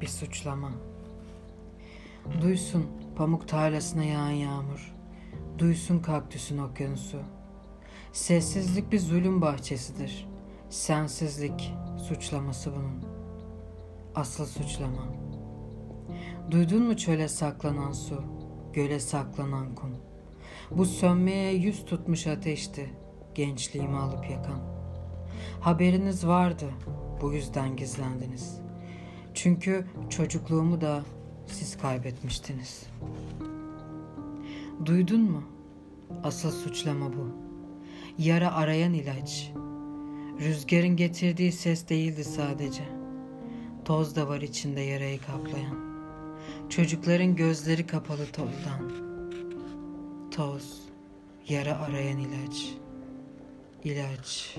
bir suçlama. Duysun pamuk tarlasına yağan yağmur. Duysun kaktüsün okyanusu. Sessizlik bir zulüm bahçesidir. Sensizlik suçlaması bunun. Asıl suçlama. Duydun mu çöle saklanan su, göle saklanan kum? Bu sönmeye yüz tutmuş ateşti, gençliğimi alıp yakan. Haberiniz vardı, bu yüzden gizlendiniz. Çünkü çocukluğumu da siz kaybetmiştiniz. Duydun mu? Asıl suçlama bu. Yara arayan ilaç. Rüzgarın getirdiği ses değildi sadece. Toz da var içinde yarayı kaplayan. Çocukların gözleri kapalı tozdan. Toz, yara arayan ilaç. İlaç,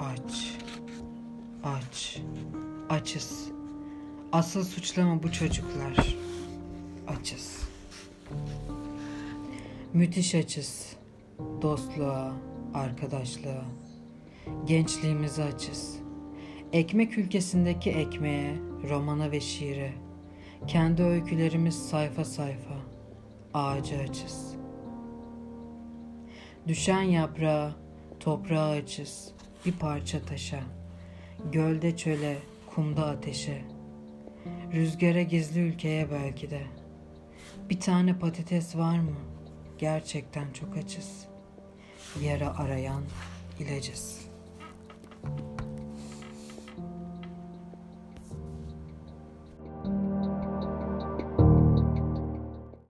aç, aç, açız. Asıl suçlama bu çocuklar. Açız. Müthiş açız. Dostluğa, arkadaşlığa. Gençliğimizi açız. Ekmek ülkesindeki ekmeğe, romana ve şiire. Kendi öykülerimiz sayfa sayfa. Ağacı açız. Düşen yaprağa, toprağa açız. Bir parça taşa. Gölde çöle, kumda ateşe. Rüzgara gizli ülkeye belki de. Bir tane patates var mı? Gerçekten çok açız. Yara arayan ilacız.